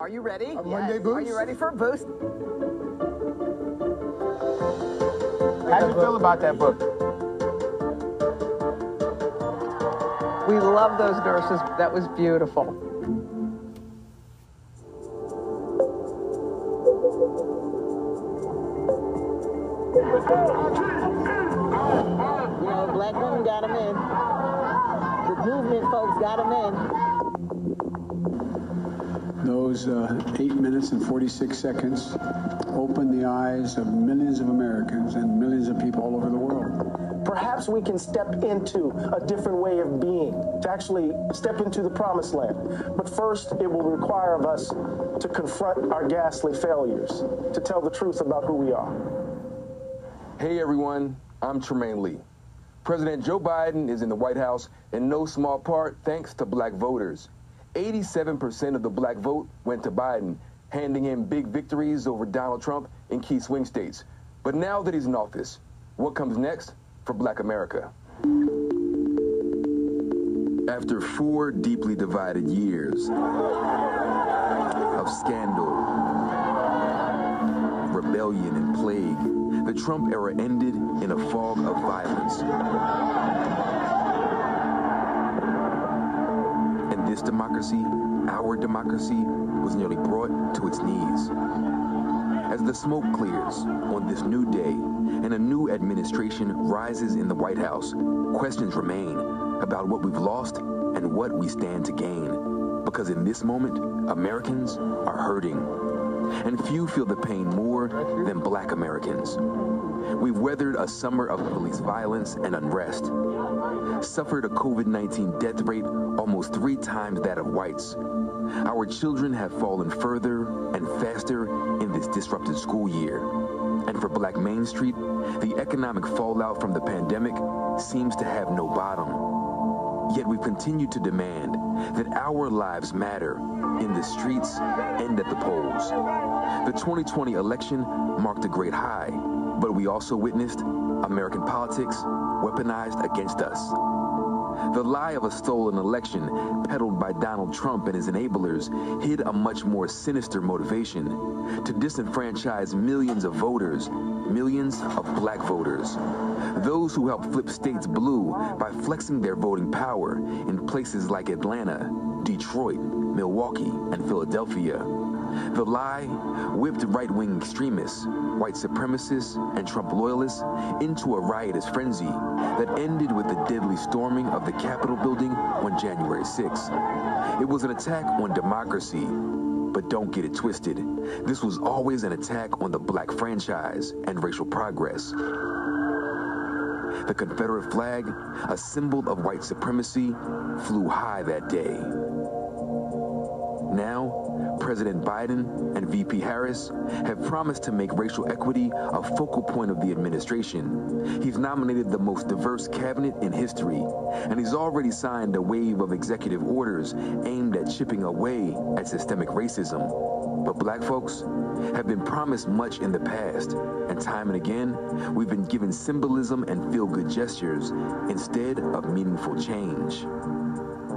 Are you ready? A Monday boost? Are you ready for a boost? How do you feel about that book? We love those nurses. That was beautiful. You know, black women got them in. The movement folks got them in. Those uh, 8 minutes and 46 seconds opened the eyes of millions of Americans and millions of people all over the world. Perhaps we can step into a different way of being, to actually step into the promised land. But first, it will require of us to confront our ghastly failures, to tell the truth about who we are. Hey everyone, I'm Trymaine Lee. President Joe Biden is in the White House in no small part thanks to black voters. 87% of the black vote went to Biden, handing him big victories over Donald Trump in key swing states. But now that he's in office, what comes next for black America? After four deeply divided years of scandal, rebellion, and plague, the Trump era ended in a fog of violence. Democracy, our democracy, was nearly brought to its knees. As the smoke clears on this new day and a new administration rises in the White House, questions remain about what we've lost and what we stand to gain. Because in this moment, Americans are hurting. And few feel the pain more than black Americans. We've weathered a summer of police violence and unrest, suffered a COVID 19 death rate almost three times that of whites. Our children have fallen further and faster in this disrupted school year. And for Black Main Street, the economic fallout from the pandemic seems to have no bottom. Yet we continue to demand that our lives matter in the streets and at the polls. The 2020 election marked a great high, but we also witnessed American politics weaponized against us. The lie of a stolen election, peddled by Donald Trump and his enablers, hid a much more sinister motivation to disenfranchise millions of voters, millions of black voters. Those who helped flip states blue by flexing their voting power in places like Atlanta, Detroit, Milwaukee, and Philadelphia. The lie whipped right wing extremists, white supremacists, and Trump loyalists into a riotous frenzy that ended with the deadly storming of the Capitol building on January 6th. It was an attack on democracy, but don't get it twisted. This was always an attack on the black franchise and racial progress. The Confederate flag, a symbol of white supremacy, flew high that day. Now, President Biden and VP Harris have promised to make racial equity a focal point of the administration. He's nominated the most diverse cabinet in history, and he's already signed a wave of executive orders aimed at chipping away at systemic racism. But black folks have been promised much in the past, and time and again, we've been given symbolism and feel good gestures instead of meaningful change.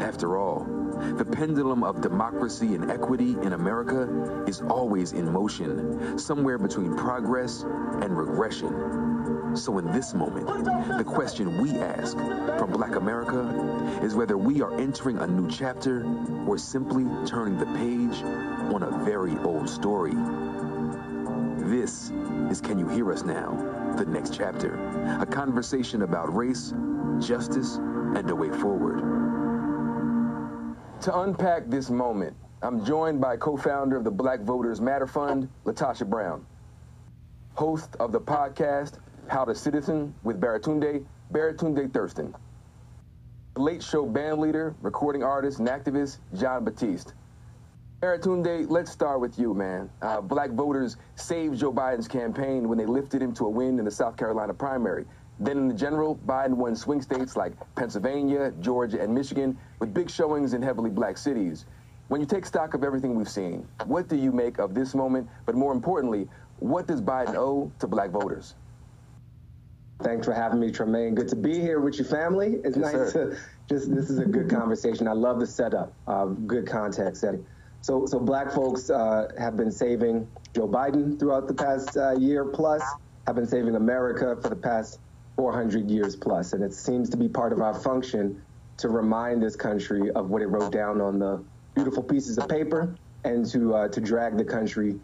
After all, the pendulum of democracy and equity in America is always in motion, somewhere between progress and regression. So in this moment, the question we ask from Black America is whether we are entering a new chapter or simply turning the page on a very old story. This is Can You Hear Us Now? The next chapter. A conversation about race, justice, and a way forward. To unpack this moment, I'm joined by co-founder of the Black Voters Matter Fund, LaTosha Brown. Host of the podcast, How to Citizen with Baratunde, Baratunde Thurston. Late show band leader, recording artist, and activist, Jon Batiste. Baratunde, let's start with you, man. Uh, black voters saved Joe Biden's campaign when they lifted him to a win in the South Carolina primary. Then in the general, Biden won swing states like Pennsylvania, Georgia, and Michigan with big showings in heavily black cities. When you take stock of everything we've seen, what do you make of this moment? But more importantly, what does Biden owe to black voters? Thanks for having me, Trymaine. Good to be here with your family. It's Yes, nice sir. to just, this is a good conversation. I love the setup, uh, good context setting. So, so black folks uh, have been saving Joe Biden throughout the past uh, year plus, have been saving America for the past 400 years plus, and it seems to be part of our function to remind this country of what it wrote down on the beautiful pieces of paper, and to uh, to drag the country,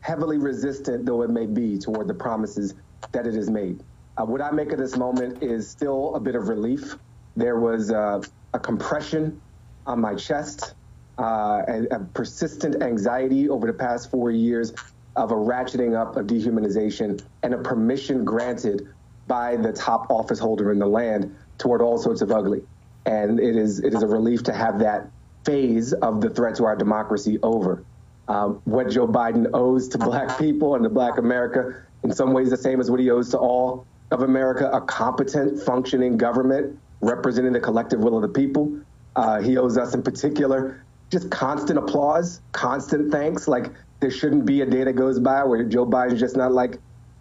heavily resistant though it may be, toward the promises that it has made. Uh, what I make of this moment is still a bit of relief. There was uh, a compression on my chest, uh, a, a persistent anxiety over the past four years of a ratcheting up of dehumanization and a permission granted by the top office holder in the land toward all sorts of ugly. And it is it is a relief to have that phase of the threat to our democracy over. Um, what Joe Biden owes to black people and to black America, in some ways the same as what he owes to all of America, a competent, functioning government representing the collective will of the people. Uh, he owes us in particular just constant applause, constant thanks. Like there shouldn't be a day that goes by where Joe Biden's just not like,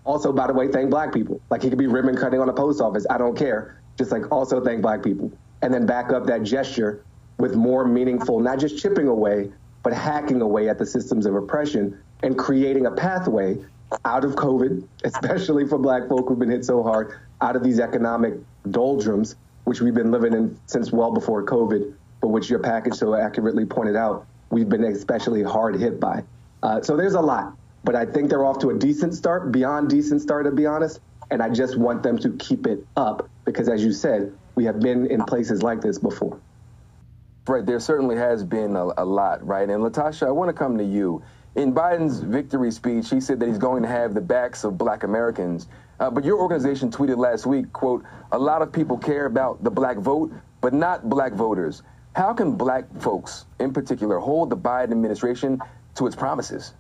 also, by the way, thank black people. Like he could be ribbon cutting on a post office. I don't care. Just like also thank black people. And then back up that gesture with more meaningful, not just chipping away, but hacking away at the systems of oppression and creating a pathway out of COVID, especially for black folk who've been hit so hard, out of these economic doldrums, which we've been living in since well before COVID, but which your package so accurately pointed out, we've been especially hard hit by. Uh, so there's a lot, but I think they're off to a decent start, beyond decent start, to be honest. And I just want them to keep it up because, as you said, we have been in places like this before. Right, there certainly has been a, a lot, right? And LaTosha, I want to come to you. In Biden's victory speech, he said that he's going to have the backs of black Americans. Uh, but your organization tweeted last week, quote, a lot of people care about the black vote, but not black voters. How can black folks, in particular, hold the Biden administration to its promises?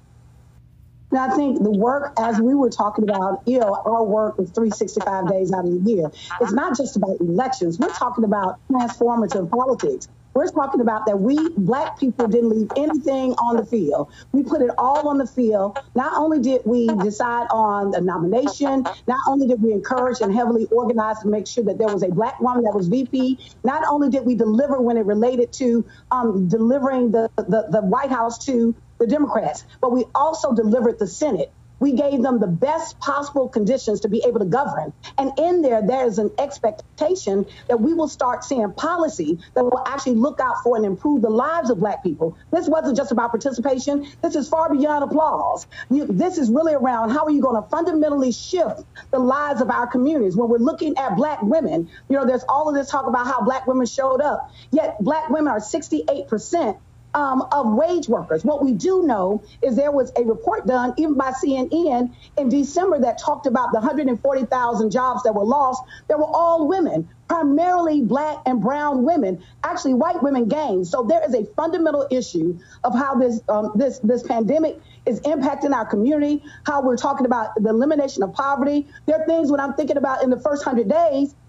Now, I think the work, as we were talking about, you know, our work is 365 days out of the year. It's not just about elections. We're talking about transformative politics. We're talking about that we black people didn't leave anything on the field. We put it all on the field. Not only did we decide on the nomination, not only did we encourage and heavily organize to make sure that there was a black woman that was VP, not only did we deliver when it related to um, delivering the, the, the White House to the Democrats, but we also delivered the Senate. We gave them the best possible conditions to be able to govern. And in there, there is an expectation that we will start seeing policy that will actually look out for and improve the lives of Black people. This wasn't just about participation. This is far beyond applause. You, this is really around how are you going to fundamentally shift the lives of our communities. When we're looking at Black women, you know, there's all of this talk about how Black women showed up, yet Black women are 68% um, of wage workers. What we do know is there was a report done even by CNN in December that talked about the 140,000 jobs that were lost. They were all women, primarily black and brown women. Actually, white women gained. So there is a fundamental issue of how this um, this this pandemic is impacting our community. How we're talking about the elimination of poverty. There are things when I'm thinking about in the first hundred days I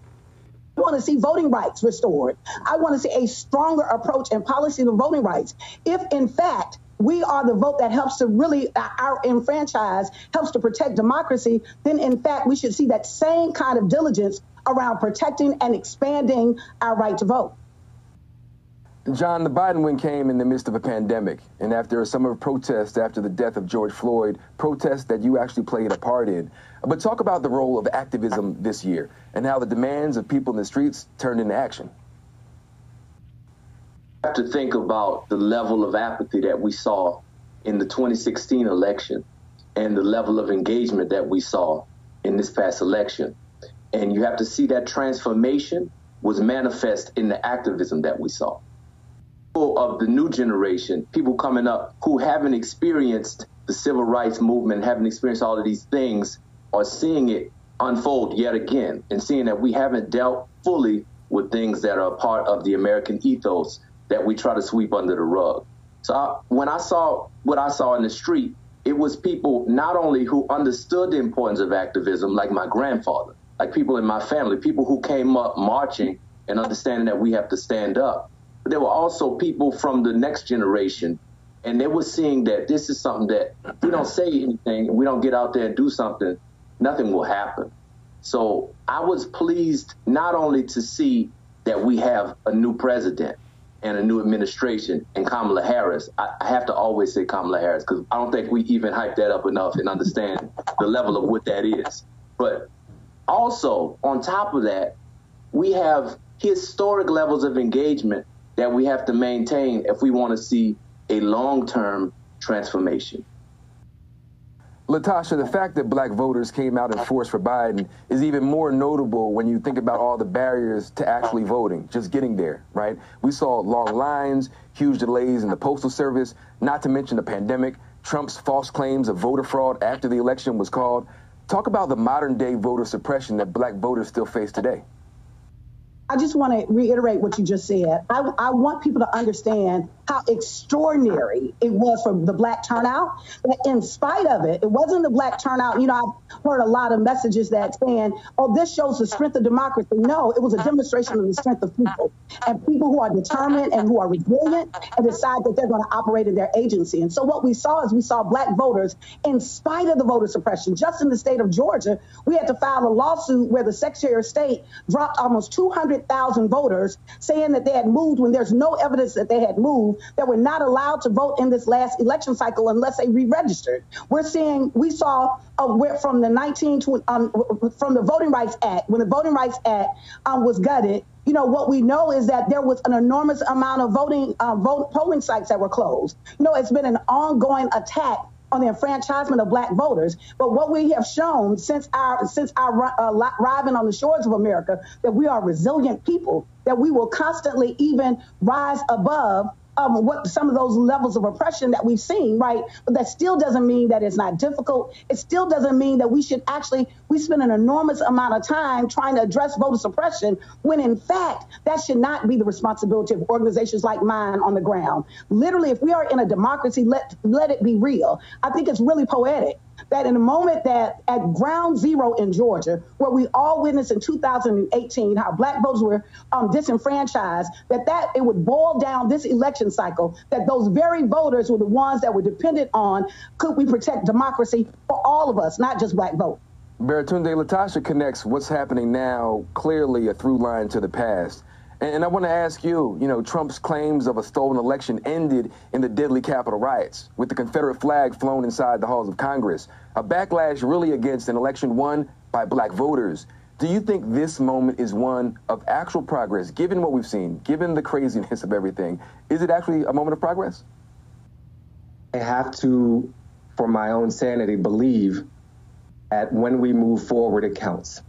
want to see voting rights restored. I want to see a stronger approach and policy to voting rights. If, in fact, we are the vote that helps to really uh, our enfranchise helps to protect democracy then in fact we should see that same kind of diligence around protecting and expanding our right to vote Jon, the Biden win came in the midst of a pandemic and after a summer of protests after the death of George Floyd, protests that you actually played a part in. But talk about the role of activism this year and how the demands of people in the streets turned into action. I have to think about the level of apathy that we saw in the 2016 election and the level of engagement that we saw in this past election. And you have to see that transformation was manifest in the activism that we saw of the new generation, people coming up who haven't experienced the civil rights movement, haven't experienced all of these things, are seeing it unfold yet again and seeing that we haven't dealt fully with things that are part of the American ethos that we try to sweep under the rug. So I, when I saw what I saw in the street, it was people not only who understood the importance of activism, like my grandfather, like people in my family, people who came up marching and understanding that we have to stand up, there were also people from the next generation, and they were seeing that this is something that we don't say anything and we don't get out there and do something, nothing will happen. So I was pleased not only to see that we have a new president, and a new administration and Kamala Harris, I, I have to always say Kamala Harris because I don't think we even hype that up enough and understand the level of what that is. But also, on top of that, we have historic levels of engagement that we have to maintain if we want to see a long term transformation. LaTosha, the fact that black voters came out in force for Biden is even more notable when you think about all the barriers to actually voting, just getting there, right? We saw long lines, huge delays in the postal service, not to mention the pandemic, Trump's false claims of voter fraud after the election was called. Talk about the modern day voter suppression that black voters still face today. I just want to reiterate what you just said. I, I want people to understand how extraordinary it was for the black turnout. That in spite of it, it wasn't the black turnout. You know, I've heard a lot of messages that saying, "Oh, this shows the strength of democracy." No, it was a demonstration of the strength of people and people who are determined and who are resilient and decide that they're going to operate in their agency. And so, what we saw is we saw black voters, in spite of the voter suppression, just in the state of Georgia, we had to file a lawsuit where the Secretary of State dropped almost 200,000 voters, saying that they had moved when there's no evidence that they had moved that were not allowed to vote in this last election cycle unless they re-registered. We're seeing, we saw uh, from the 19 um, from the Voting Rights Act, when the Voting Rights Act um, was gutted, you know, what we know is that there was an enormous amount of voting, uh, vote, polling sites that were closed. You know, it's been an ongoing attack on the enfranchisement of black voters. But what we have shown since our since our uh, arriving on the shores of America that we are resilient people, that we will constantly even rise above um, what some of those levels of oppression that we've seen, right? But that still doesn't mean that it's not difficult. It still doesn't mean that we should actually we spend an enormous amount of time trying to address voter suppression when in fact that should not be the responsibility of organizations like mine on the ground. Literally, if we are in a democracy, let let it be real. I think it's really poetic that in a moment that at ground zero in Georgia, where we all witnessed in 2018 how black voters were um, disenfranchised, that that it would boil down this election cycle, that those very voters were the ones that were dependent on could we protect democracy for all of us, not just black vote. Baratunde LaTosha connects what's happening now clearly a through line to the past. And I want to ask you, you know, Trump's claims of a stolen election ended in the deadly Capitol riots with the Confederate flag flown inside the halls of Congress. A backlash really against an election won by black voters. Do you think this moment is one of actual progress, given what we've seen, given the craziness of everything? Is it actually a moment of progress? I have to, for my own sanity, believe that when we move forward, it counts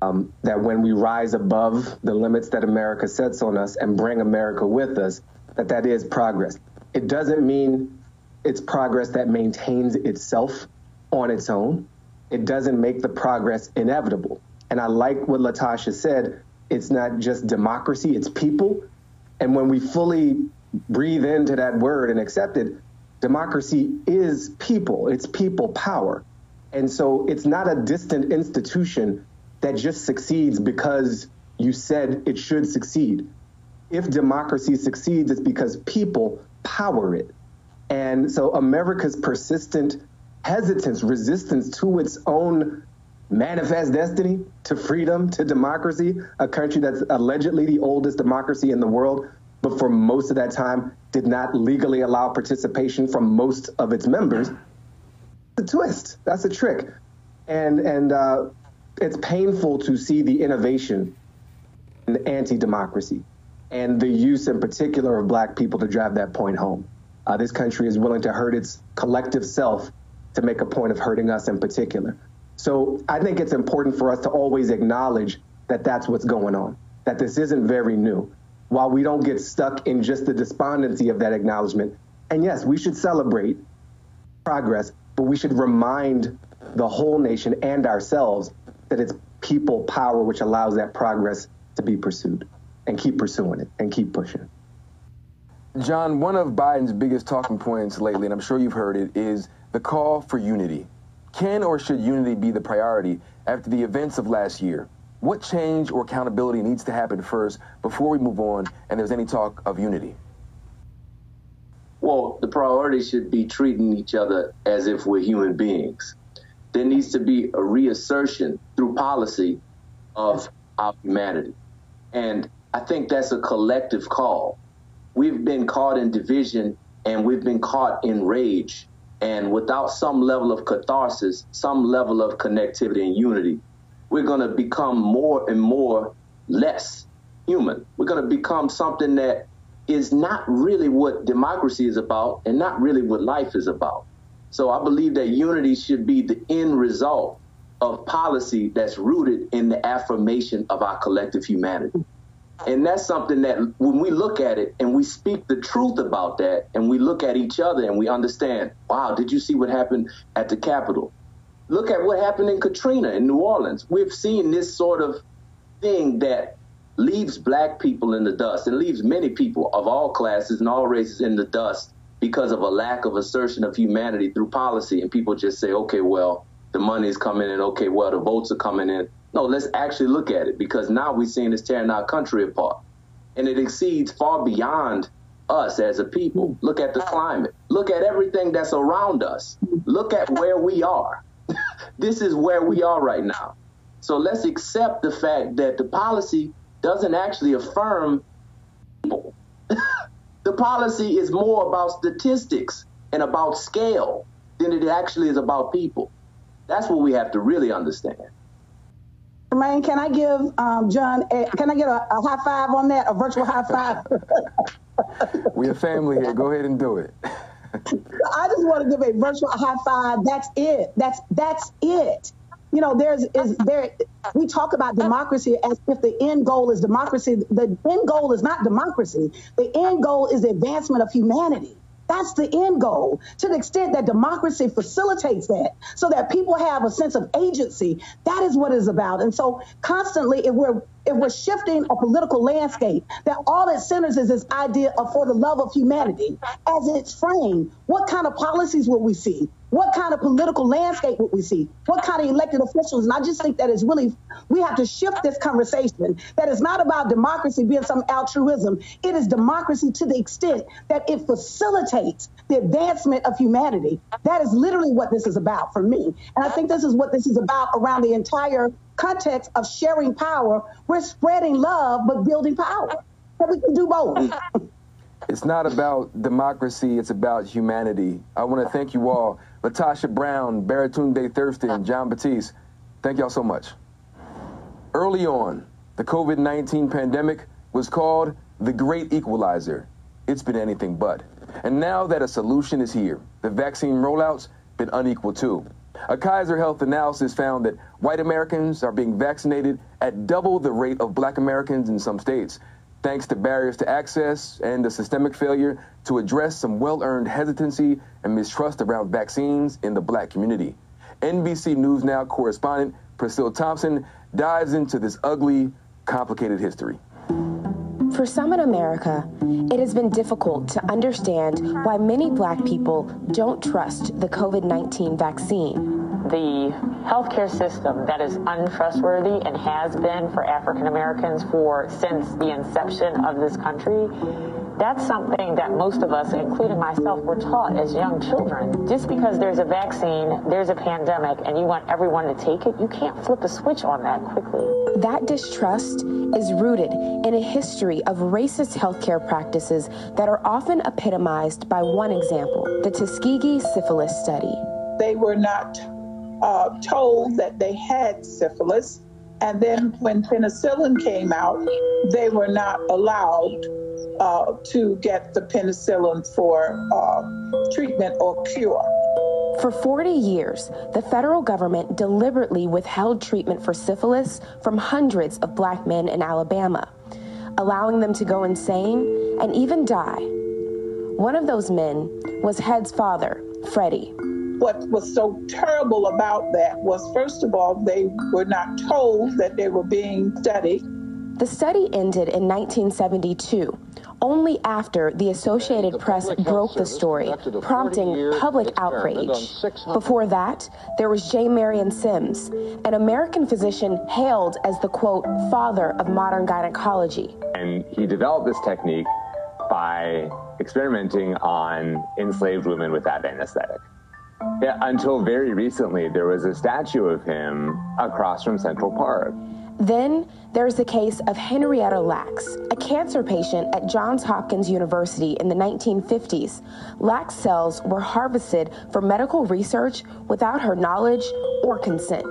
um, that when we rise above the limits that America sets on us and bring America with us, that that is progress. It doesn't mean it's progress that maintains itself on its own. It doesn't make the progress inevitable. And I like what LaTosha said. It's not just democracy, it's people. And when we fully breathe into that word and accept it, democracy is people, it's people power. And so it's not a distant institution that just succeeds because you said it should succeed. If democracy succeeds, it's because people power it. And so America's persistent hesitance, resistance to its own manifest destiny, to freedom, to democracy, a country that's allegedly the oldest democracy in the world, but for most of that time did not legally allow participation from most of its members. The twist. That's a trick. And and uh, it's painful to see the innovation in anti-democracy and the use in particular of black people to drive that point home. Uh, this country is willing to hurt its collective self to make a point of hurting us in particular. So I think it's important for us to always acknowledge that that's what's going on, that this isn't very new. While we don't get stuck in just the despondency of that acknowledgement, and yes, we should celebrate progress, but we should remind the whole nation and ourselves that it's people power which allows that progress to be pursued and keep pursuing it and keep pushing. Jon, one of Biden's biggest talking points lately, and I'm sure you've heard it, is the call for unity. Can or should unity be the priority after the events of last year? What change or accountability needs to happen first before we move on and there's any talk of unity? Well, the priority should be treating each other as if we're human beings there needs to be a reassertion through policy of our humanity. And I think that's a collective call. we've been caught in division and we've been caught in rage. And without some level of catharsis, some level of connectivity and unity, we're going to become more and more less human. We're going to become something that is not really what democracy is about and not really what life is about. So I believe that unity should be the end result of policy that's rooted in the affirmation of our collective humanity. And that's something that when we look at it and we speak the truth about that and we look at each other and we understand, wow, did you see what happened at the Capitol? Look at what happened in Katrina in New Orleans. We've seen this sort of thing that leaves black people in the dust and leaves many people of all classes and all races in the dust because of a lack of assertion of humanity through policy. And people just say, okay, well, the money is coming in. Okay, well, the votes are coming in. No, let's actually look at it because now we're seeing it's tearing our country apart. And it exceeds far beyond us as a people. Look at the climate. Look at everything that's around us. Look at where we are. this is where we are right now. So let's accept the fact that the policy doesn't actually affirm people. the policy is more about statistics and about scale than it actually is about people. That's what we have to really understand. Jermaine, can I give um, Jon, a, can I get a, a, high five on that, a virtual high five? we a family here. Go ahead and do it. I just want to give a virtual high five. That's it. That's that's it you know, there's is there. We talk about democracy as if the end goal is democracy. The end goal is not democracy. The end goal is the advancement of humanity. That's the end goal. To the extent that democracy facilitates that, so that people have a sense of agency, that is what it's about. And so, constantly, if we're if we're shifting a political landscape, that all it centers is this idea of for the love of humanity as it's framed. What kind of policies will we see? What kind of political landscape would we see? What kind of elected officials? And I just think that is really, we have to shift this conversation. That is not about democracy being some altruism. It is democracy to the extent that it facilitates the advancement of humanity. That is literally what this is about for me. And I think this is what this is about around the entire context of sharing power. We're spreading love, but building power. That we can do both. It's not about democracy, it's about humanity. I want to thank you all. LaTosha Brown, Baratunde Thurston, Jon Batiste, thank y'all so much. Early on, the COVID 19 pandemic was called the Great Equalizer. It's been anything but. And now that a solution is here, the vaccine rollout's been unequal too. A Kaiser Health analysis found that white Americans are being vaccinated at double the rate of black Americans in some states thanks to barriers to access and the systemic failure to address some well earned hesitancy and mistrust around vaccines in the black community. NBC News Now correspondent Priscilla Thompson dives into this ugly, complicated history. For some in America, it has been difficult to understand why many black people don't trust the COVID 19 vaccine the healthcare system that is untrustworthy and has been for African Americans for since the inception of this country, that's something that most of us, including myself, were taught as young children. Just because there's a vaccine, there's a pandemic, and you want everyone to take it, you can't flip a switch on that quickly. That distrust is rooted in a history of racist healthcare practices that are often epitomized by one example the Tuskegee syphilis study. They were not uh, told that they had syphilis. And then when penicillin came out, they were not allowed uh, to get the penicillin for uh, treatment or cure. For 40 years, the federal government deliberately withheld treatment for syphilis from hundreds of black men in Alabama, allowing them to go insane and even die. One of those men was Head's father, Freddie what was so terrible about that was, first of all, they were not told that they were being studied. The study ended in 1972, only after the Associated the Press broke the story, prompting public outrage. Before that, there was J. Marion Sims, an American physician hailed as the quote, father of modern gynecology. And he developed this technique by experimenting on enslaved women with that anesthetic. Yeah, until very recently, there was a statue of him across from Central Park. Then there's the case of Henrietta Lacks, a cancer patient at Johns Hopkins University in the 1950s. Lacks cells were harvested for medical research without her knowledge or consent.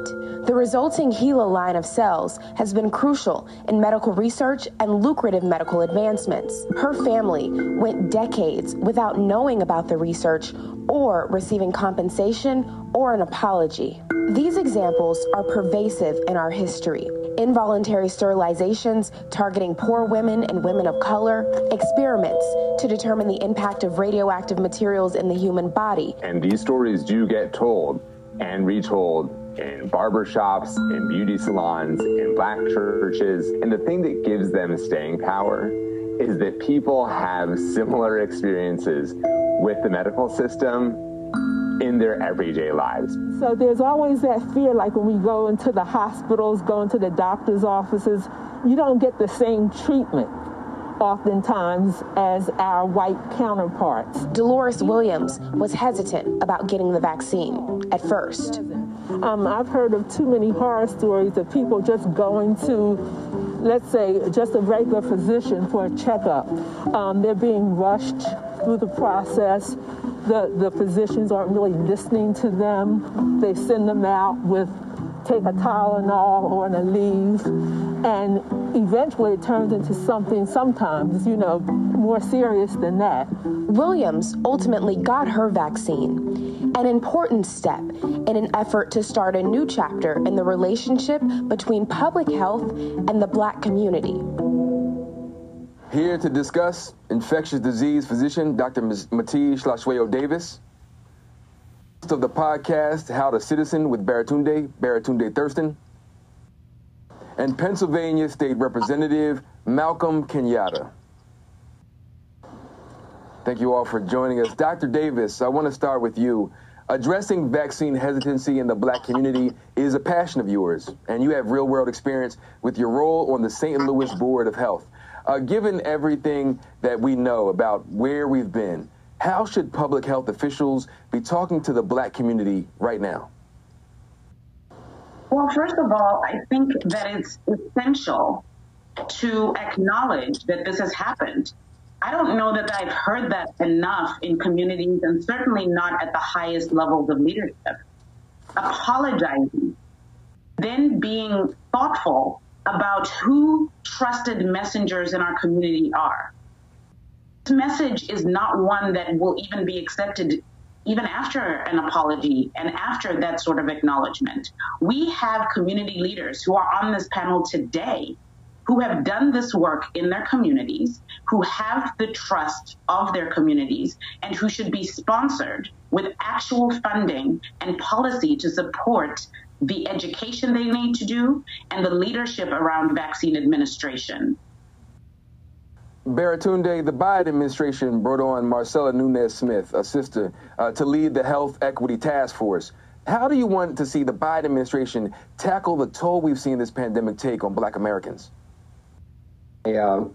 The resulting HeLa line of cells has been crucial in medical research and lucrative medical advancements. Her family went decades without knowing about the research or receiving compensation or an apology. These examples are pervasive in our history. Involuntary sterilizations targeting poor women and women of color, experiments to determine the impact of radioactive materials in the human body. And these stories do get told and retold in barbershops, in beauty salons, in black churches. And the thing that gives them staying power is that people have similar experiences with the medical system in their everyday lives. So there's always that fear, like when we go into the hospitals, go into the doctor's offices, you don't get the same treatment oftentimes as our white counterparts. Dolores Williams was hesitant about getting the vaccine at first. Um, I've heard of too many horror stories of people just going to, let's say, just a regular physician for a checkup. Um, they're being rushed through the process the, the physicians aren't really listening to them. They send them out with take a Tylenol or an Aleve, and eventually it turns into something sometimes, you know, more serious than that. Williams ultimately got her vaccine, an important step in an effort to start a new chapter in the relationship between public health and the black community. Here to discuss infectious disease physician Dr. Mati Hlatshwayo Davis. Host of the podcast, How to Citizen with Baratunde, Baratunde Thurston. And Pennsylvania State Representative Malcolm Kenyatta. Thank you all for joining us. Dr. Davis, I want to start with you. Addressing vaccine hesitancy in the black community is a passion of yours, and you have real world experience with your role on the St. Louis Board of Health. Uh, given everything that we know about where we've been, how should public health officials be talking to the black community right now? Well, first of all, I think that it's essential to acknowledge that this has happened. I don't know that I've heard that enough in communities and certainly not at the highest levels of leadership. Apologizing, then being thoughtful about who trusted messengers in our community are. This message is not one that will even be accepted even after an apology and after that sort of acknowledgement. We have community leaders who are on this panel today who have done this work in their communities, who have the trust of their communities, and who should be sponsored with actual funding and policy to support the education they need to do, and the leadership around vaccine administration. Baratunde, the Biden administration brought on Marcella Nunez Smith, a sister, uh, to lead the Health Equity Task Force. How do you want to see the Biden administration tackle the toll we've seen this pandemic take on black Americans? Hey, uh,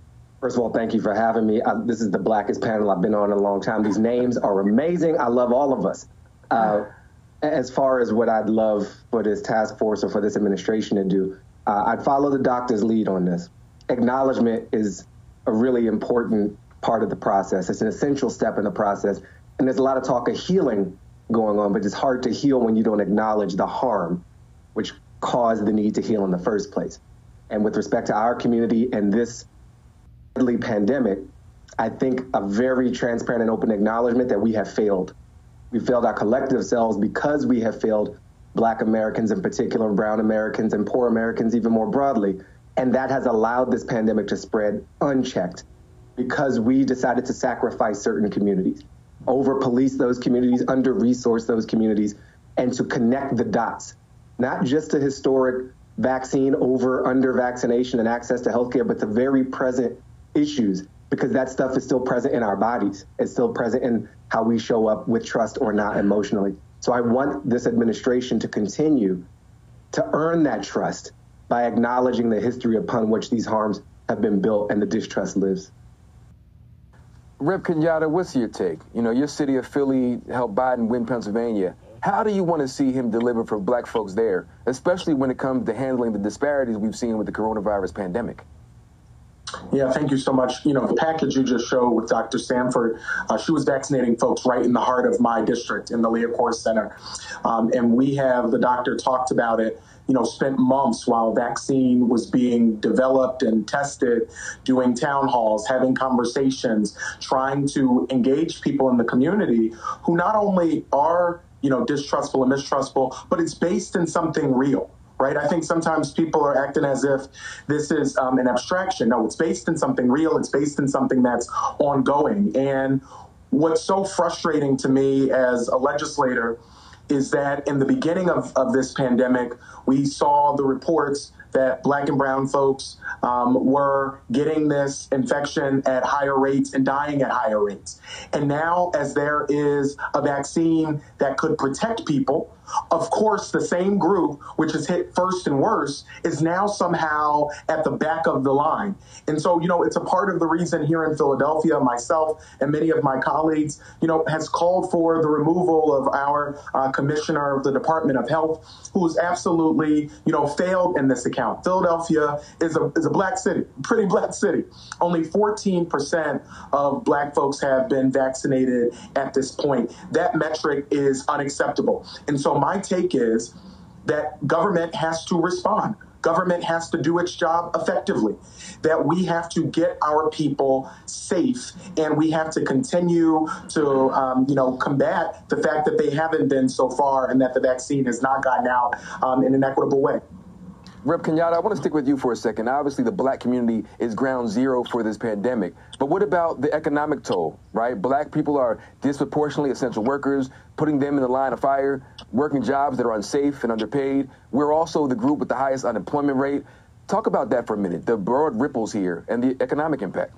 first of all, thank you for having me. Uh, this is the blackest panel I've been on in a long time. These names are amazing. I love all of us. Uh, as far as what I'd love for this task force or for this administration to do, uh, I'd follow the doctor's lead on this. Acknowledgement is a really important part of the process. It's an essential step in the process. And there's a lot of talk of healing going on, but it's hard to heal when you don't acknowledge the harm which caused the need to heal in the first place. And with respect to our community and this deadly pandemic, I think a very transparent and open acknowledgement that we have failed we failed our collective selves because we have failed Black Americans in particular, Brown Americans, and poor Americans even more broadly. And that has allowed this pandemic to spread unchecked because we decided to sacrifice certain communities, over police those communities, under resource those communities, and to connect the dots, not just a historic vaccine over under vaccination and access to healthcare, but the very present issues because that stuff is still present in our bodies. It's still present in how we show up with trust or not emotionally. So I want this administration to continue to earn that trust by acknowledging the history upon which these harms have been built and the distrust lives. Rep Kenyatta, what's your take? You know, your city of Philly helped Biden win Pennsylvania. How do you want to see him deliver for black folks there, especially when it comes to handling the disparities we've seen with the coronavirus pandemic? Yeah, thank you so much. You know, the package you just showed with Dr. Stanford, uh, she was vaccinating folks right in the heart of my district in the Liacouras Center. Um, and we have, the doctor talked about it, you know, spent months while vaccine was being developed and tested, doing town halls, having conversations, trying to engage people in the community who not only are, you know, distrustful and mistrustful, but it's based in something real right? I think sometimes people are acting as if this is um, an abstraction. No, it's based in something real. It's based in something that's ongoing. And what's so frustrating to me as a legislator is that in the beginning of, of this pandemic, we saw the reports that black and brown folks um, were getting this infection at higher rates and dying at higher rates. And now, as there is a vaccine that could protect people, of course, the same group, which is hit first and worst, is now somehow at the back of the line. And so, you know, it's a part of the reason here in Philadelphia, myself and many of my colleagues, you know, has called for the removal of our uh, commissioner of the Department of Health, who has absolutely, you know, failed in this account. Philadelphia is a, is a black city, pretty black city. Only 14% of black folks have been vaccinated at this point. That metric is unacceptable. And so my take is that government has to respond. Government has to do its job effectively. That we have to get our people safe, and we have to continue to, um, you know, combat the fact that they haven't been so far, and that the vaccine has not gotten out um, in an equitable way. Rep. Kenyatta, I want to stick with you for a second. Obviously, the black community is ground zero for this pandemic. But what about the economic toll, right? Black people are disproportionately essential workers, putting them in the line of fire, working jobs that are unsafe and underpaid. We're also the group with the highest unemployment rate. Talk about that for a minute, the broad ripples here and the economic impact.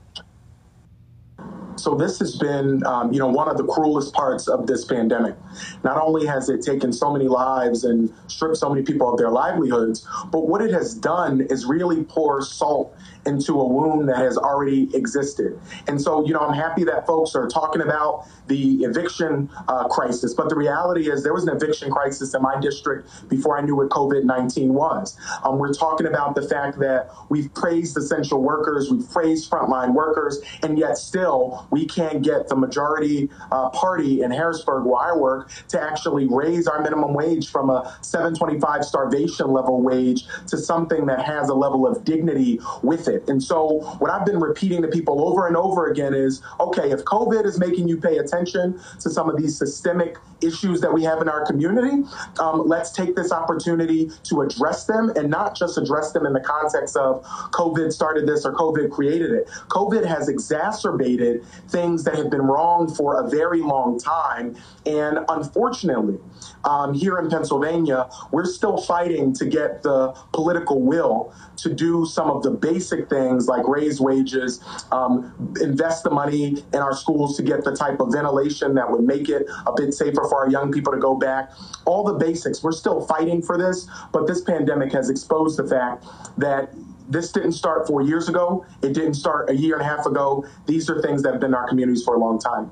So this has been, um, you know, one of the cruelest parts of this pandemic. Not only has it taken so many lives and stripped so many people of their livelihoods, but what it has done is really pour salt into a wound that has already existed. And so, you know, I'm happy that folks are talking about the eviction uh, crisis, but the reality is there was an eviction crisis in my district before I knew what COVID 19 was. Um, we're talking about the fact that we've praised essential workers, we've praised frontline workers, and yet still we can't get the majority uh, party in Harrisburg, where I work, to actually raise our minimum wage from a 725 starvation level wage to something that has a level of dignity with it. And so, what I've been repeating to people over and over again is okay, if COVID is making you pay attention to some of these systemic issues that we have in our community, um, let's take this opportunity to address them and not just address them in the context of COVID started this or COVID created it. COVID has exacerbated things that have been wrong for a very long time. And unfortunately, um, here in Pennsylvania, we're still fighting to get the political will to do some of the basic things like raise wages, um, invest the money in our schools to get the type of ventilation that would make it a bit safer for our young people to go back. All the basics. We're still fighting for this, but this pandemic has exposed the fact that this didn't start four years ago. It didn't start a year and a half ago. These are things that have been in our communities for a long time.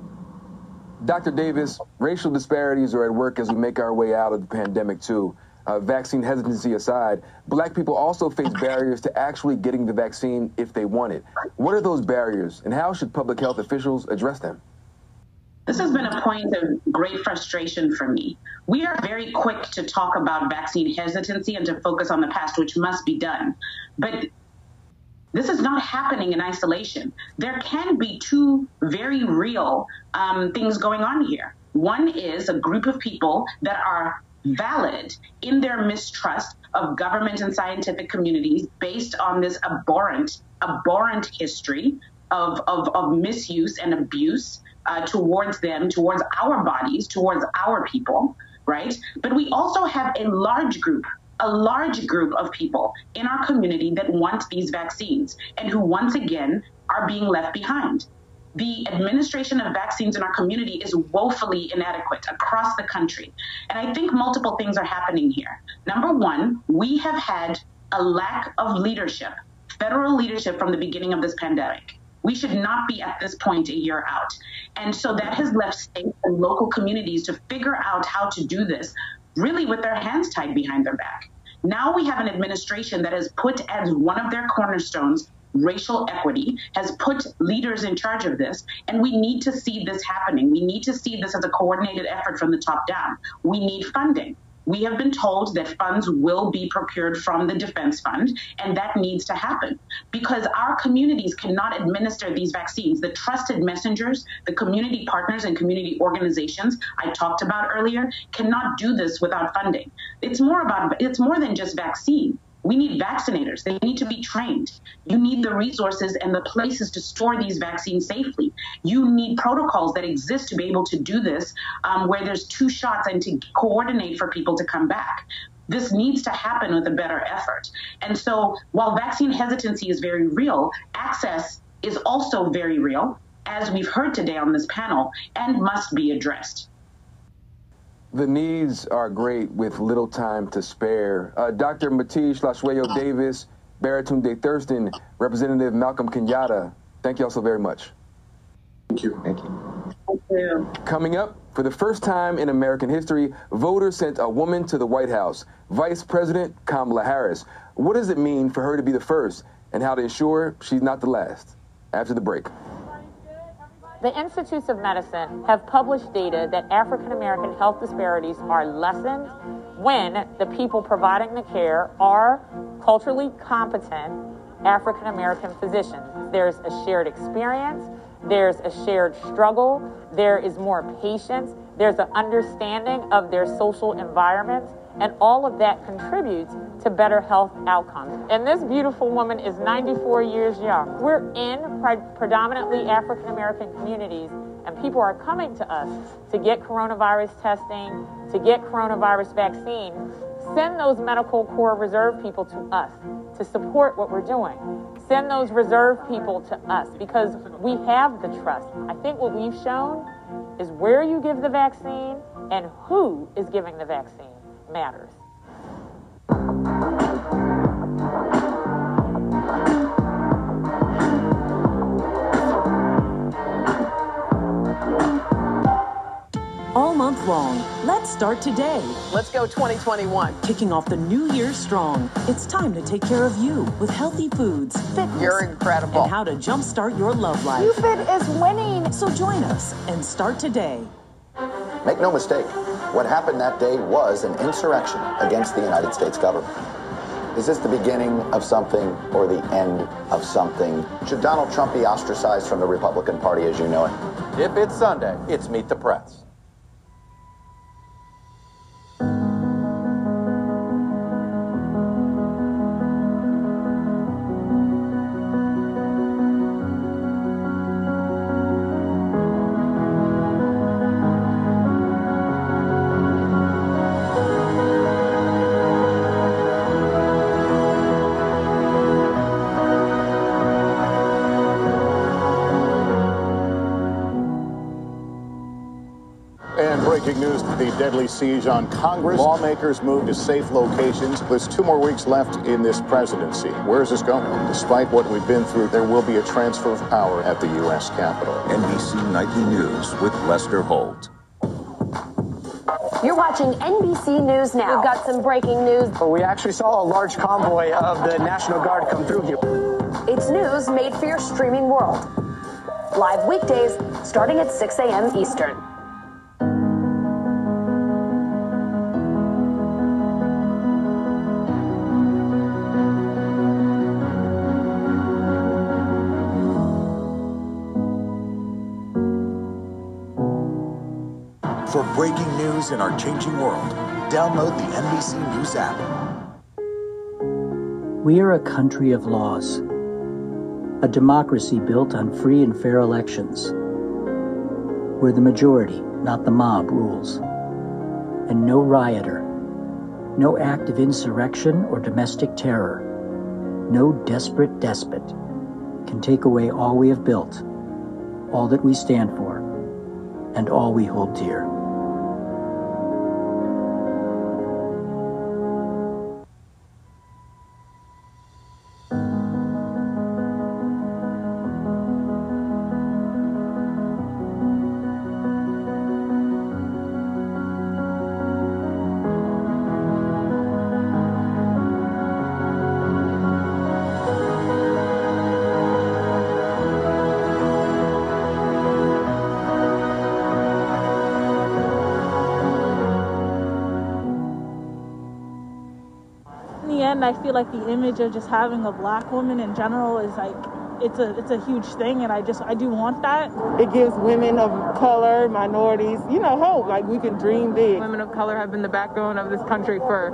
Dr. Davis, racial disparities are at work as we make our way out of the pandemic, too. Uh, vaccine hesitancy aside, black people also face barriers to actually getting the vaccine if they want it. What are those barriers, and how should public health officials address them? This has been a point of great frustration for me. We are very quick to talk about vaccine hesitancy and to focus on the past, which must be done. But this is not happening in isolation. There can be two very real um, things going on here. One is a group of people that are valid in their mistrust of government and scientific communities based on this abhorrent, abhorrent history of, of, of misuse and abuse uh, towards them, towards our bodies, towards our people, right? But we also have a large group a large group of people in our community that want these vaccines and who once again are being left behind. The administration of vaccines in our community is woefully inadequate across the country. And I think multiple things are happening here. Number one, we have had a lack of leadership, federal leadership from the beginning of this pandemic We should not be at this point a year out. And so that has left states and local communities to figure out how to do this really with their hands tied behind their back. Now we have an administration that has put as one of their cornerstones racial equity, has put leaders in charge of this, and we need to see this happening. We need to see this as a coordinated effort from the top down. We need funding. We have been told that funds will be procured from the defense fund, and that needs to happen because our communities cannot administer these vaccines. The trusted messengers, the community partners, and community organizations I talked about earlier cannot do this without funding. It's more about, it's more than just vaccine. We need vaccinators. They need to be trained. You need the resources and the places to store these vaccines safely. You need protocols that exist to be able to do this um, where there's two shots and to coordinate for people to come back. This needs to happen with a better effort. And so while vaccine hesitancy is very real, access is also very real, as we've heard today on this panel, and must be addressed. The needs are great with little time to spare. Uh, Dr. Mati Hlatshwayo Davis, Baratunde Thurston, Representative Malcolm Kenyatta, thank you all so very much. Thank you. Thank you. Thank you. Coming up, for the first time in American history, voters sent a woman to the White House, Vice President Kamala Harris. What does it mean for her to be the first, and how to ensure she's not the last? After the break. The Institutes of Medicine have published data that African American health disparities are lessened when the people providing the care are culturally competent African American physicians. There's a shared experience, there's a shared struggle, there is more patience, there's an understanding of their social environment, and all of that contributes to better health outcomes. And this beautiful woman is 94 years young. We're in pre- predominantly African American communities, and people are coming to us to get coronavirus testing, to get coronavirus vaccine. Send those medical corps reserve people to us to support what we're doing. Send those reserve people to us because we have the trust. I think what we've shown is where you give the vaccine and who is giving the vaccine matters. All month long, let's start today. Let's go 2021. Kicking off the new year strong. It's time to take care of you with healthy foods, fitness, You're incredible. and how to jumpstart your love life. UFIT is winning. So join us and start today. Make no mistake, what happened that day was an insurrection against the United States government. Is this the beginning of something or the end of something? Should Donald Trump be ostracized from the Republican Party as you know it? If it's Sunday, it's Meet the Press. Deadly siege on Congress. Lawmakers move to safe locations. There's two more weeks left in this presidency. Where's this going? Despite what we've been through, there will be a transfer of power at the U.S. Capitol. NBC Nightly News with Lester Holt. You're watching NBC News now. We've got some breaking news. We actually saw a large convoy of the National Guard come through here. It's news made for your streaming world. Live weekdays starting at 6 a.m. Eastern. Breaking news in our changing world, download the NBC News app. We are a country of laws, a democracy built on free and fair elections, where the majority, not the mob, rules, and no rioter, no act of insurrection or domestic terror, no desperate despot can take away all we have built, all that we stand for, and all we hold dear. End, I feel like the image of just having a black woman in general is like it's a it's a huge thing and I just I do want that. It gives women of color, minorities, you know, hope. Like we can dream big. Women of color have been the backbone of this country for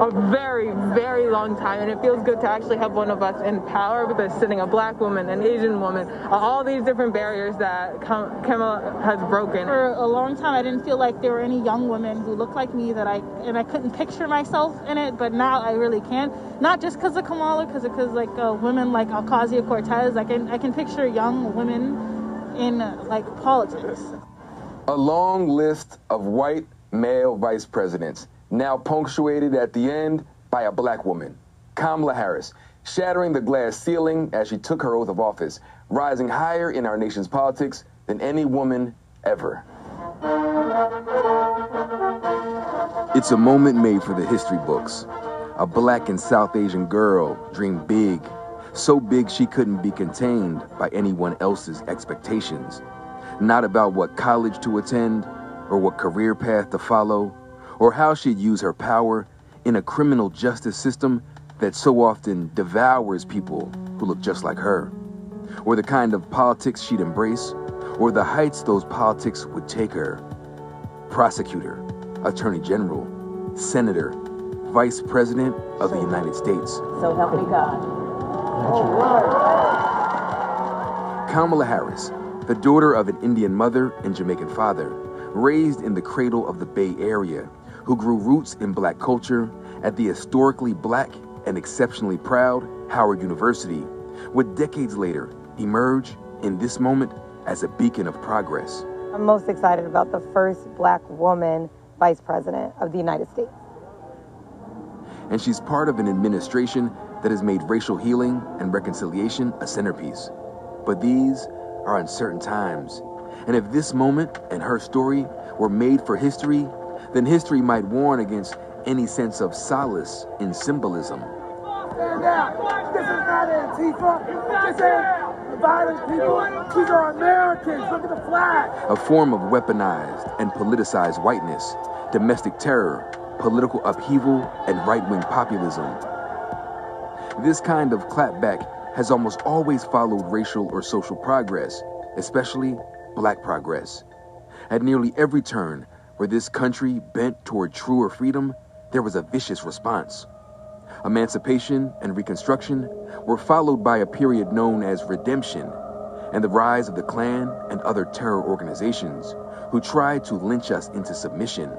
a very, very long time and it feels good to actually have one of us in power because sitting a black woman, an Asian woman, all these different barriers that Kamala has broken. For a long time I didn't feel like there were any young women who looked like me that I and I couldn't picture myself in it, but now I really can. Not just because of Kamala, because because like uh, women like Ocasio Cortez I can I can picture young women in like politics. A long list of white male vice presidents, now punctuated at the end by a black woman, Kamala Harris, shattering the glass ceiling as she took her oath of office, rising higher in our nation's politics than any woman ever. It's a moment made for the history books. A black and South Asian girl dreamed big so big she couldn't be contained by anyone else's expectations. Not about what college to attend, or what career path to follow, or how she'd use her power in a criminal justice system that so often devours people who look just like her, or the kind of politics she'd embrace, or the heights those politics would take her. Prosecutor, Attorney General, Senator, Vice President of the United States. So help me God. Kamala Harris, the daughter of an Indian mother and Jamaican father, raised in the cradle of the Bay Area, who grew roots in black culture at the historically black and exceptionally proud Howard University, would decades later emerge in this moment as a beacon of progress. I'm most excited about the first black woman vice president of the United States. And she's part of an administration that has made racial healing and reconciliation a centerpiece. But these are uncertain times. And if this moment and her story were made for history, then history might warn against any sense of solace in symbolism. Stand out. This is not Antifa. This ain't violent people. These are Americans. Look at the flag. A form of weaponized and politicized whiteness, domestic terror, political upheaval, and right wing populism this kind of clapback has almost always followed racial or social progress, especially black progress. At nearly every turn where this country bent toward truer freedom, there was a vicious response. Emancipation and Reconstruction were followed by a period known as redemption and the rise of the Klan and other terror organizations who tried to lynch us into submission.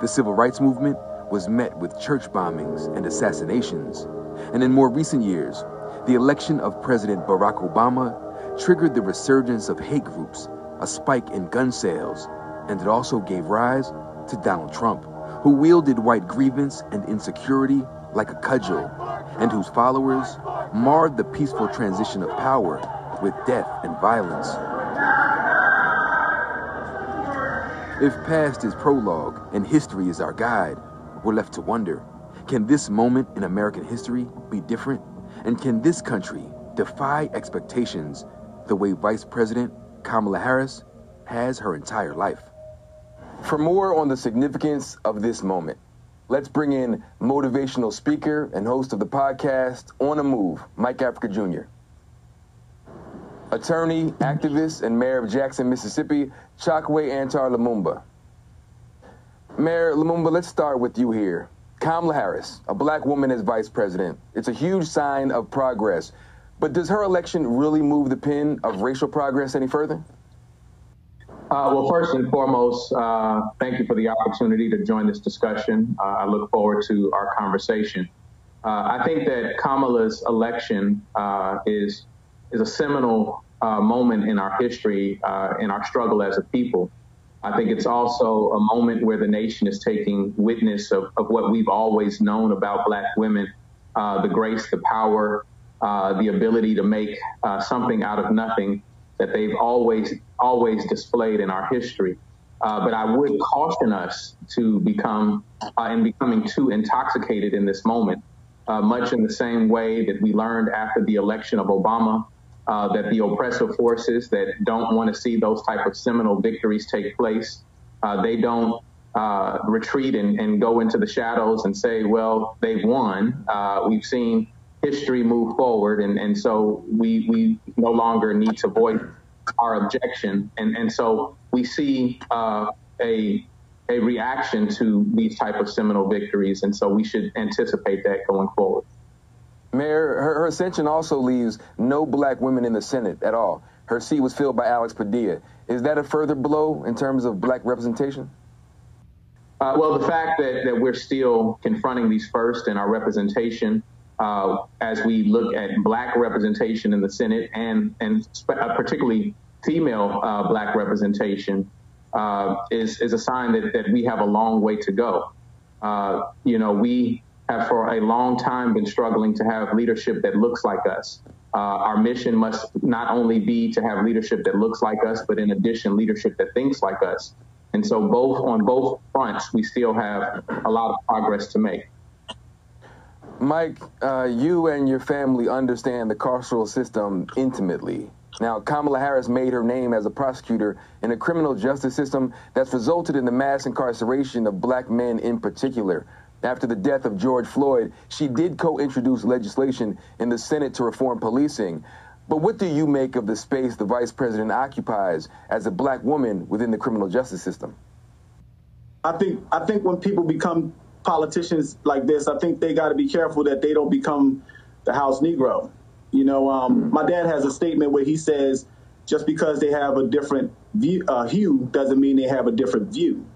The civil rights movement was met with church bombings and assassinations, and in more recent years, the election of President Barack Obama triggered the resurgence of hate groups, a spike in gun sales, and it also gave rise to Donald Trump, who wielded white grievance and insecurity like a cudgel, and whose followers marred the peaceful transition of power with death and violence. If past is prologue and history is our guide, we're left to wonder can this moment in American history be different? And can this country defy expectations the way Vice President Kamala Harris has her entire life? For more on the significance of this moment, let's bring in motivational speaker and host of the podcast On the Move, Mike Africa Jr. Attorney, activist, and mayor of Jackson, Mississippi, Chokwe Antar Lumumba. Mayor Lumumba, let's start with you here. Kamala Harris, a black woman as vice president. It's a huge sign of progress. But does her election really move the pin of racial progress any further? Uh, well, first and foremost, uh, thank you for the opportunity to join this discussion. Uh, I look forward to our conversation. Uh, I think that Kamala's election uh, is is a seminal uh, moment in our history, in our struggle as a people. I think it's also a moment where the nation is taking witness of, of what we've always known about black women, uh, the grace, the power, uh, the ability to make uh, something out of nothing that they've always, always displayed in our history. Uh, but I would caution us to become, uh, becoming too intoxicated in this moment, uh, much in the same way that we learned after the election of Obama uh, that the oppressive forces that don't want to see those type of seminal victories take place, uh, they don't uh, retreat and, and, go into the shadows and say, well, they've won. Uh, we've seen history move forward, and, and so we, we no longer need to voice our objection. And, and so we see uh, a, a reaction to these type of seminal victories, and so we should anticipate that going forward. Mayor, her, her ascension also leaves no black women in the Senate at all. Her seat was filled by Alex Padilla. Is that a further blow in terms of black representation? Uh, well, the fact that, that we're still confronting these first in our representation uh, as we look at black representation in the Senate and, and uh, particularly female uh, black representation uh, is, is a sign that, that we have a long way to go. Uh, you know, we have for a long time been struggling to have leadership that looks like us. Uh, our mission must not only be to have leadership that looks like us, but in addition, leadership that thinks like us. And so, both on both fronts, we still have a lot of progress to make. Mike, uh, you and your family understand the carceral system intimately. Now, Kamala Harris made her name as a prosecutor in a criminal justice system that's resulted in the mass incarceration of black men in particular. After the death of George Floyd, she did co introduce legislation in the Senate to reform policing. But what do you make of the space the vice president occupies as a black woman within the criminal justice system? I think I think when people become politicians like this, I think they got to be careful that they don't become the house Negro. You know, um, my dad has a statement where he says, just because they have a different view, uh, hue doesn't mean they have a different view.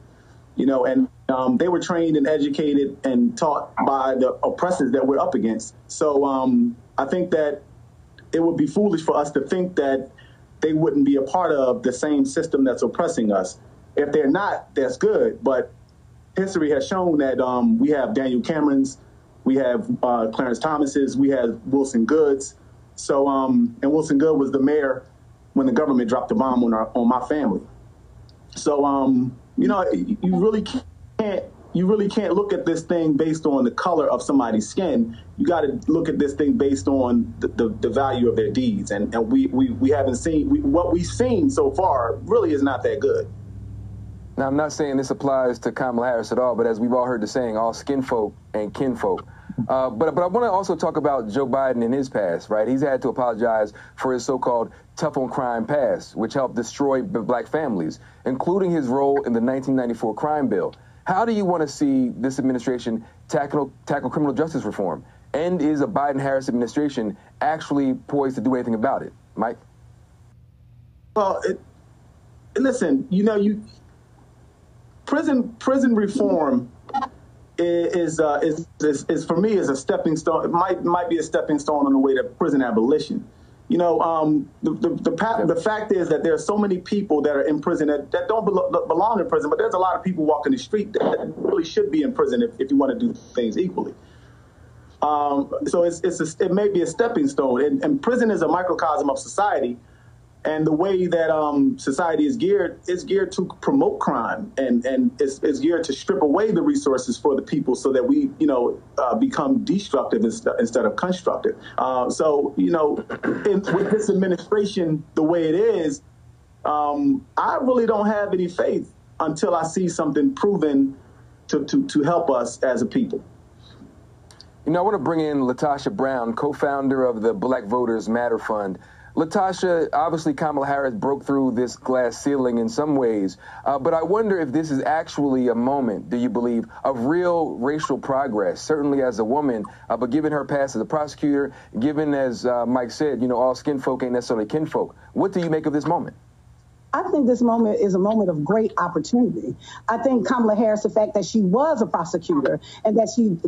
You know, and um, they were trained and educated and taught by the oppressors that we're up against. So um, I think that it would be foolish for us to think that they wouldn't be a part of the same system that's oppressing us. If they're not, that's good. But history has shown that um, we have Daniel Camerons, we have uh, Clarence Thomas's, we have Wilson Goodes. So, um, and Wilson Goode was the mayor when the government dropped the bomb on our on my family. So, um, you know, you really can't you really can't look at this thing based on the color of somebody's skin. You got to look at this thing based on the, the, the, value of their deeds. And, and we, we, we haven't seen, we, what we've seen so far really is not that good. Now, I'm not saying this applies to Kamala Harris at all, but as we've all heard the saying, all skin folk and kinfolk. Uh, but but I want to also talk about Joe Biden in his past, right? He's had to apologize for his so-called tough on crime past, which helped destroy black families, including his role in the 1994 crime bill. How do you want to see this administration tackle, tackle criminal justice reform? And is a Biden Harris administration actually poised to do anything about it? Mike? Well, it, listen, you know, you prison prison reform is, uh, is, is, is, for me is a stepping stone. It might might be a stepping stone on the way to prison abolition. You know, um, the, the, the, the, fact is that there are so many people that are in prison that, that don't belong in prison, but there's a lot of people walking the street that really should be in prison if, if you want to do things equally. Um, so it's, it's a, it may be a stepping stone. And, and prison is a microcosm of society and the way that um, society is geared is geared to promote crime and and it's, it's, geared to strip away the resources for the people so that we you know uh, become destructive instead of constructive. Uh, so you know in, with this administration the way it is um, i really don't have any faith until i see something proven to, to, to help us as a people. You know i want to bring in LaTosha Brown co-founder of the black voters matter fund LaTosha, obviously Kamala Harris broke through this glass ceiling in some ways, uh, but I wonder if this is actually a moment, do you believe, of real racial progress, certainly as a woman, uh, but given her past as a prosecutor, given, as uh, Mike said, you know, all skin folk ain't necessarily kinfolk. What do you make of this moment? I think this moment is a moment of great opportunity. I think Kamala Harris, the fact that she was a prosecutor and that she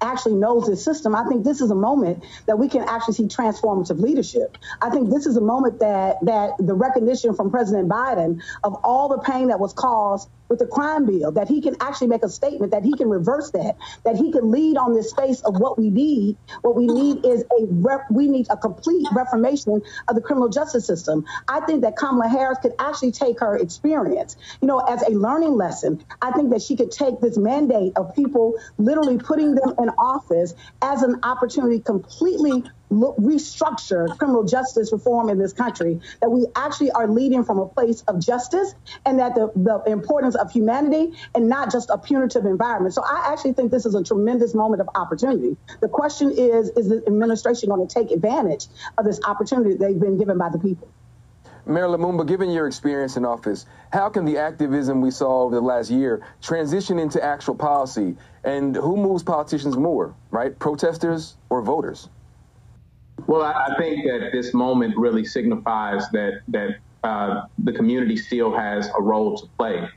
actually knows this system, I think this is a moment that we can actually see transformative leadership. I think this is a moment that that the recognition from President Biden of all the pain that was caused with the crime bill, that he can actually make a statement, that he can reverse that, that he can lead on this space of what we need. What we need is a rep, we need a complete reformation of the criminal justice system. I think that Kamala Harris could actually take her experience, you know, as a learning lesson. I think that she could take this mandate of people literally putting them in office as an opportunity completely restructure criminal justice reform in this country, that we actually are leading from a place of justice and that the, the importance of humanity and not just a punitive environment. So I actually think this is a tremendous moment of opportunity. The question is, is the administration going to take advantage of this opportunity they've been given by the people? Mayor Lumumba, given your experience in office, how can the activism we saw over the last year transition into actual policy? And who moves politicians more, right? Protesters or voters? Well, I think that this moment really signifies that that uh, the community still has a role to play.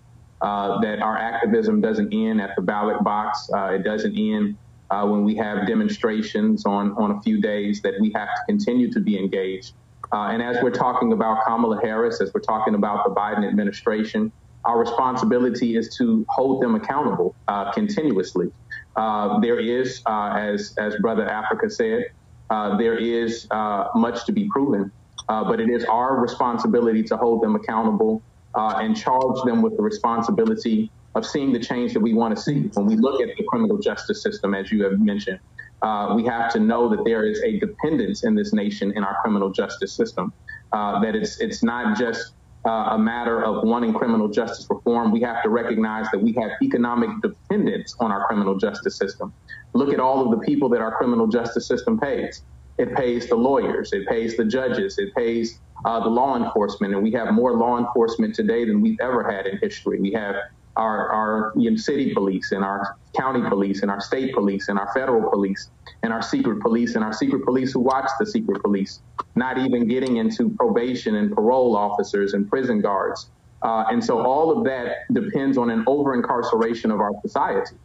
Uh, that our activism doesn't end at the ballot box. Uh, it doesn't end uh, when we have demonstrations on on a few days. That we have to continue to be engaged. Uh, and as we're talking about Kamala Harris, as we're talking about the Biden administration, our responsibility is to hold them accountable uh, continuously. There is, as as Brother Africa said, uh, there is uh, much to be proven, but it is our responsibility to hold them accountable and charge them with the responsibility of seeing the change that we want to see. When we look at the criminal justice system, as you have mentioned, uh, we have to know that there is a dependence in this nation in our criminal justice system. Uh, that it's it's not just uh, a matter of wanting criminal justice reform. We have to recognize that we have economic dependence on our criminal justice system. Look at all of the people that our criminal justice system pays. It pays the lawyers, it pays the judges, it pays uh, the law enforcement, and we have more law enforcement today than we've ever had in history. We have our, our you know, city police and our county police and our state police and our federal police and our secret police and our secret police who watch the secret police, not even getting into probation and parole officers and prison guards. Uh, and so all of that depends on an over incarceration of our society.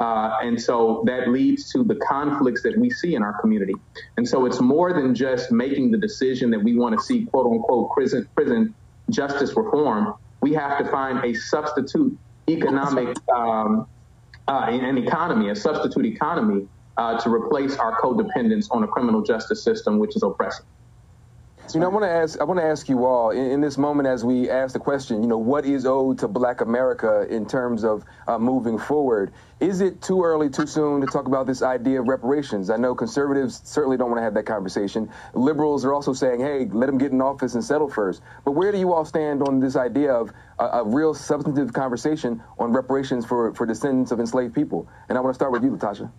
Uh, and so that leads to the conflicts that we see in our community. And so it's more than just making the decision that we want to see quote unquote prison, prison justice reform. We have to find a substitute economic um, uh, an economy, a substitute economy, uh, to replace our codependence on a criminal justice system which is oppressive. You know, I want to ask. I want to ask you all in, in, this moment as we ask the question. You know, what is owed to Black America in terms of uh, moving forward? Is it too early, too soon to talk about this idea of reparations? I know conservatives certainly don't want to have that conversation. Liberals are also saying, "Hey, let them get in office and settle first. But where do you all stand on this idea of a, a real substantive conversation on reparations for for descendants of enslaved people? And I want to start with you, LaTosha.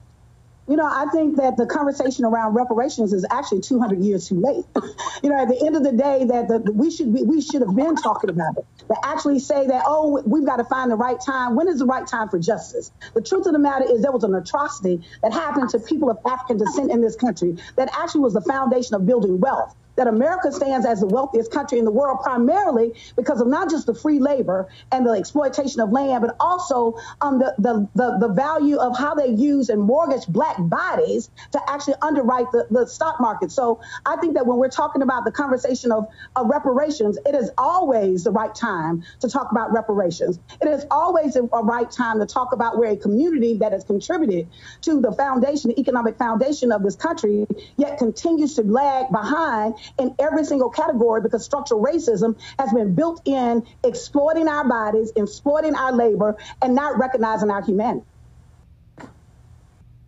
You know, I think that the conversation around reparations is actually 200 years too late. you know, at the end of the day, that the, we should be, we should have been talking about it. To actually say that, oh, we've got to find the right time. When is the right time for justice? The truth of the matter is there was an atrocity that happened to people of African descent in this country that actually was the foundation of building wealth that America stands as the wealthiest country in the world primarily because of not just the free labor and the exploitation of land, but also um, the, the, the, the, value of how they use and mortgage black bodies to actually underwrite the, the stock market. So I think that when we're talking about the conversation of, of reparations, it is always the right time to talk about reparations. It is always a, a right time to talk about where a community that has contributed to the foundation, the economic foundation of this country, yet continues to lag behind in every single category because structural racism has been built in exploiting our bodies, exploiting our labor, and not recognizing our humanity.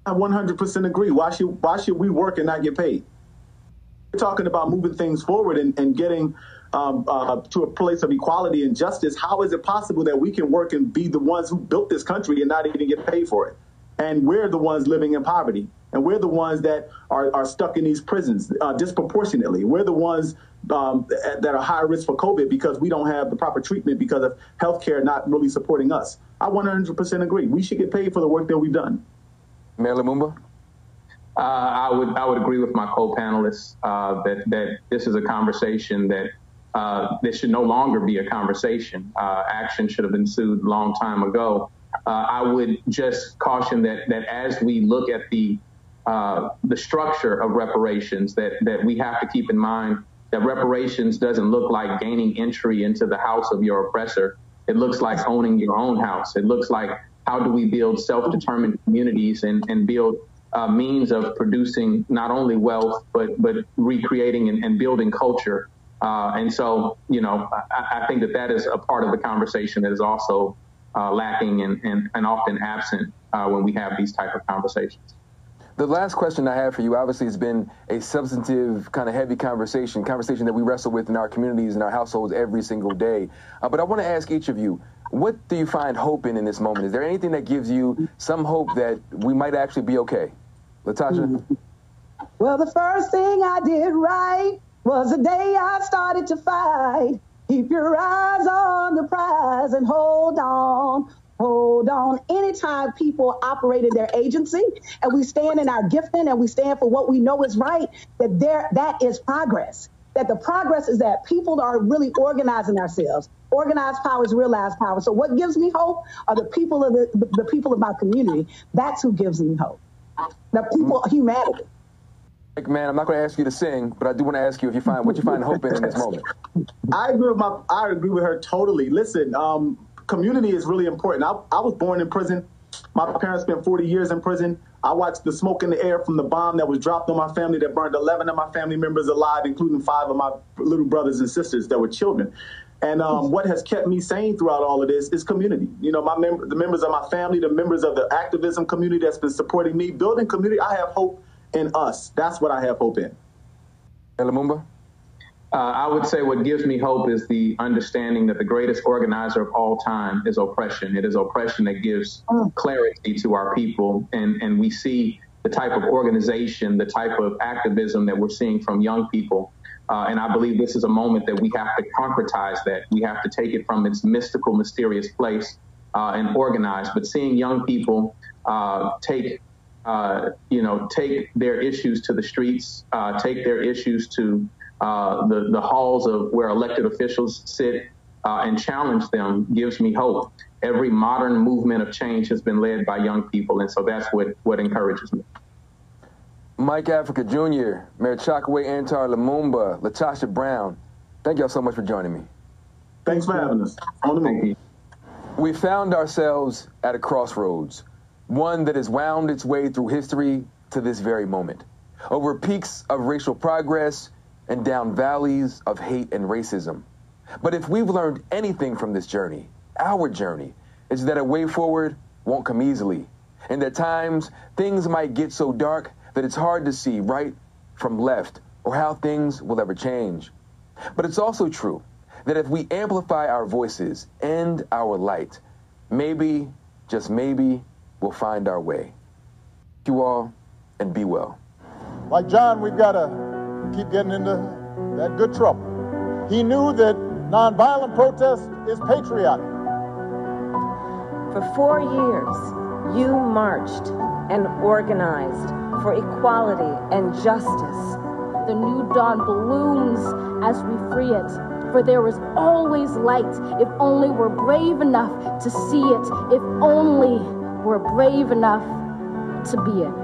I 100% agree. Why should why should we work and not get paid? We're talking about moving things forward and, and getting um, uh, to a place of equality and justice. How is it possible that we can work and be the ones who built this country and not even get paid for it? And we're the ones living in poverty and we're the ones that are, are stuck in these prisons uh, disproportionately. We're the ones um, that are high risk for COVID because we don't have the proper treatment because of healthcare not really supporting us. I 100% agree. We should get paid for the work that we've done. Mayor Lumumba? Uh, I would I would agree with my co-panelists uh, that that this is a conversation that uh, this should no longer be a conversation. Uh, action should have ensued a long time ago. Uh, I would just caution that that as we look at the uh, the structure of reparations that, that we have to keep in mind that reparations doesn't look like gaining entry into the house of your oppressor. It looks like owning your own house. It looks like how do we build self-determined communities and, and build uh, means of producing not only wealth, but, but recreating and, and building culture. Uh, and so, you know, I, I, think that that is a part of the conversation that is also uh, lacking and, and, and often absent uh, when we have these type of conversations. The last question I have for you obviously has been a substantive, kind of heavy conversation, conversation that we wrestle with in our communities and our households every single day. Uh, but I want to ask each of you, what do you find hope in in this moment? Is there anything that gives you some hope that we might actually be okay? LaTosha? Well, the first thing I did right was the day I started to fight. Keep your eyes on the prize and hold on, hold on. Anytime people operate in their agency and we stand in our gifting and we stand for what we know is right, that there that is progress. That the progress is that people are really organizing ourselves. Organized power is realized power. So what gives me hope are the people of the, the, the people of my community. That's who gives me hope. The people, humanity. Like, man, I'm not going to ask you to sing, but I do want to ask you if you find what you find hope in in this moment. I agree with my. I agree with her totally. Listen, um, community is really important. I, I was born in prison. My parents spent 40 years in prison. I watched the smoke in the air from the bomb that was dropped on my family that burned 11 of my family members alive, including five of my little brothers and sisters that were children. And um, what has kept me sane throughout all of this is community. You know, my mem- the members of my family, the members of the activism community that's been supporting me, building community. I have hope in us. That's what I have hope in. Lumumba? Uh, I would say what gives me hope is the understanding that the greatest organizer of all time is oppression. It is oppression that gives clarity to our people, and, and we see the type of organization, the type of activism that we're seeing from young people. Uh, and I believe this is a moment that we have to concretize that. We have to take it from its mystical, mysterious place uh, and organize. But seeing young people uh, take uh, you know, take their issues to the streets, uh, take their issues to uh, the, the halls of where elected officials sit uh, and challenge them gives me hope. Every modern movement of change has been led by young people, and so that's what, what encourages me. Mike Africa Jr., Mayor Chokwe Antar Lumumba, LaTosha Brown, thank y'all so much for joining me. Thanks for having us. On the move. We found ourselves at a crossroads one that has wound its way through history to this very moment. Over peaks of racial progress and down valleys of hate and racism. But if we've learned anything from this journey, our journey, is that a way forward won't come easily. And at times, things might get so dark that it's hard to see right from left or how things will ever change. But it's also true that if we amplify our voices and our light, maybe, just maybe, we'll find our way. Thank you all, and be well. Like John, we've got keep getting into that good trouble. He knew that nonviolent protest is patriotic. For four years, you marched and organized for equality and justice. The new dawn blooms as we free it. For there is always light if only we're brave enough to see it, if only we're brave enough to be it.